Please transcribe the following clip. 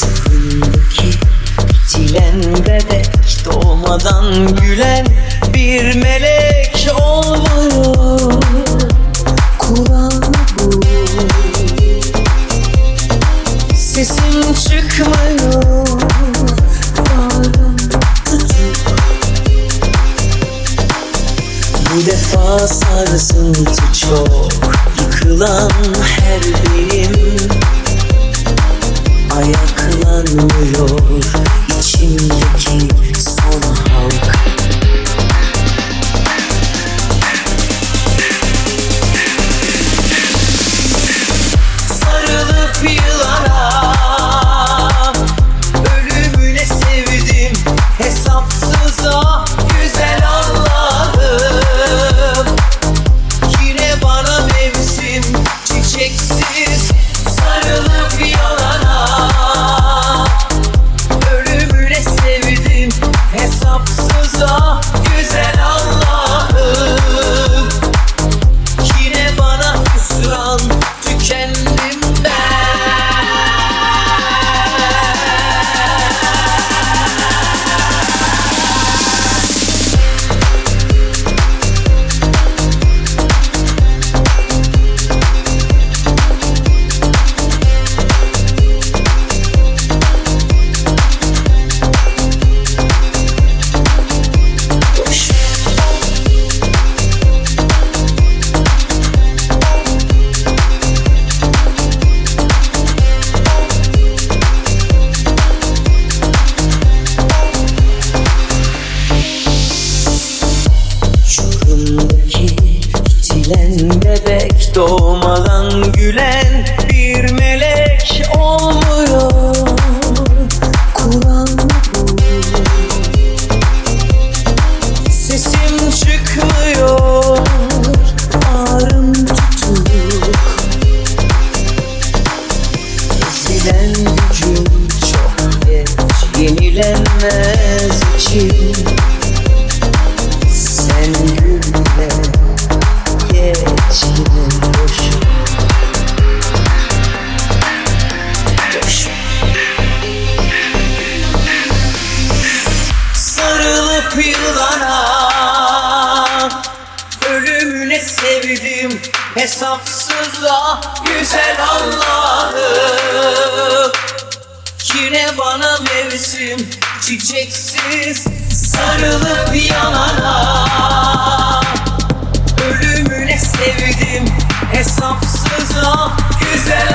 Çukurundaki itilen bebek Doğmadan gülen bir melek Bu defa sarsıntı çok Yıkılan her benim Ayaklanmıyor içimdeki son halk Doğmadan gülen yılana Ölümüne sevdim hesapsızla Güzel Allah'ım Yine bana mevsim çiçeksiz Sarılıp yanana. Ölümüne sevdim hesapsızla Güzel